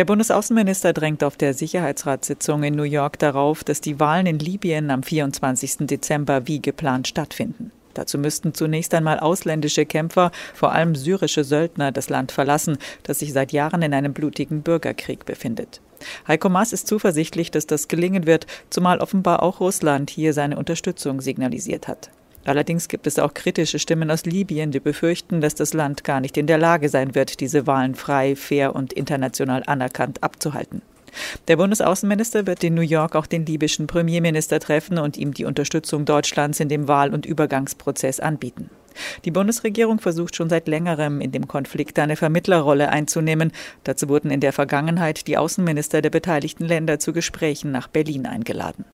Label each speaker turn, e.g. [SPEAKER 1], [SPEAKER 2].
[SPEAKER 1] Der Bundesaußenminister drängt auf der Sicherheitsratssitzung in New York darauf, dass die Wahlen in Libyen am 24. Dezember wie geplant stattfinden. Dazu müssten zunächst einmal ausländische Kämpfer, vor allem syrische Söldner, das Land verlassen, das sich seit Jahren in einem blutigen Bürgerkrieg befindet. Heiko Maas ist zuversichtlich, dass das gelingen wird, zumal offenbar auch Russland hier seine Unterstützung signalisiert hat. Allerdings gibt es auch kritische Stimmen aus Libyen, die befürchten, dass das Land gar nicht in der Lage sein wird, diese Wahlen frei, fair und international anerkannt abzuhalten. Der Bundesaußenminister wird in New York auch den libyschen Premierminister treffen und ihm die Unterstützung Deutschlands in dem Wahl- und Übergangsprozess anbieten. Die Bundesregierung versucht schon seit längerem in dem Konflikt eine Vermittlerrolle einzunehmen. Dazu wurden in der Vergangenheit die Außenminister der beteiligten Länder zu Gesprächen nach Berlin eingeladen.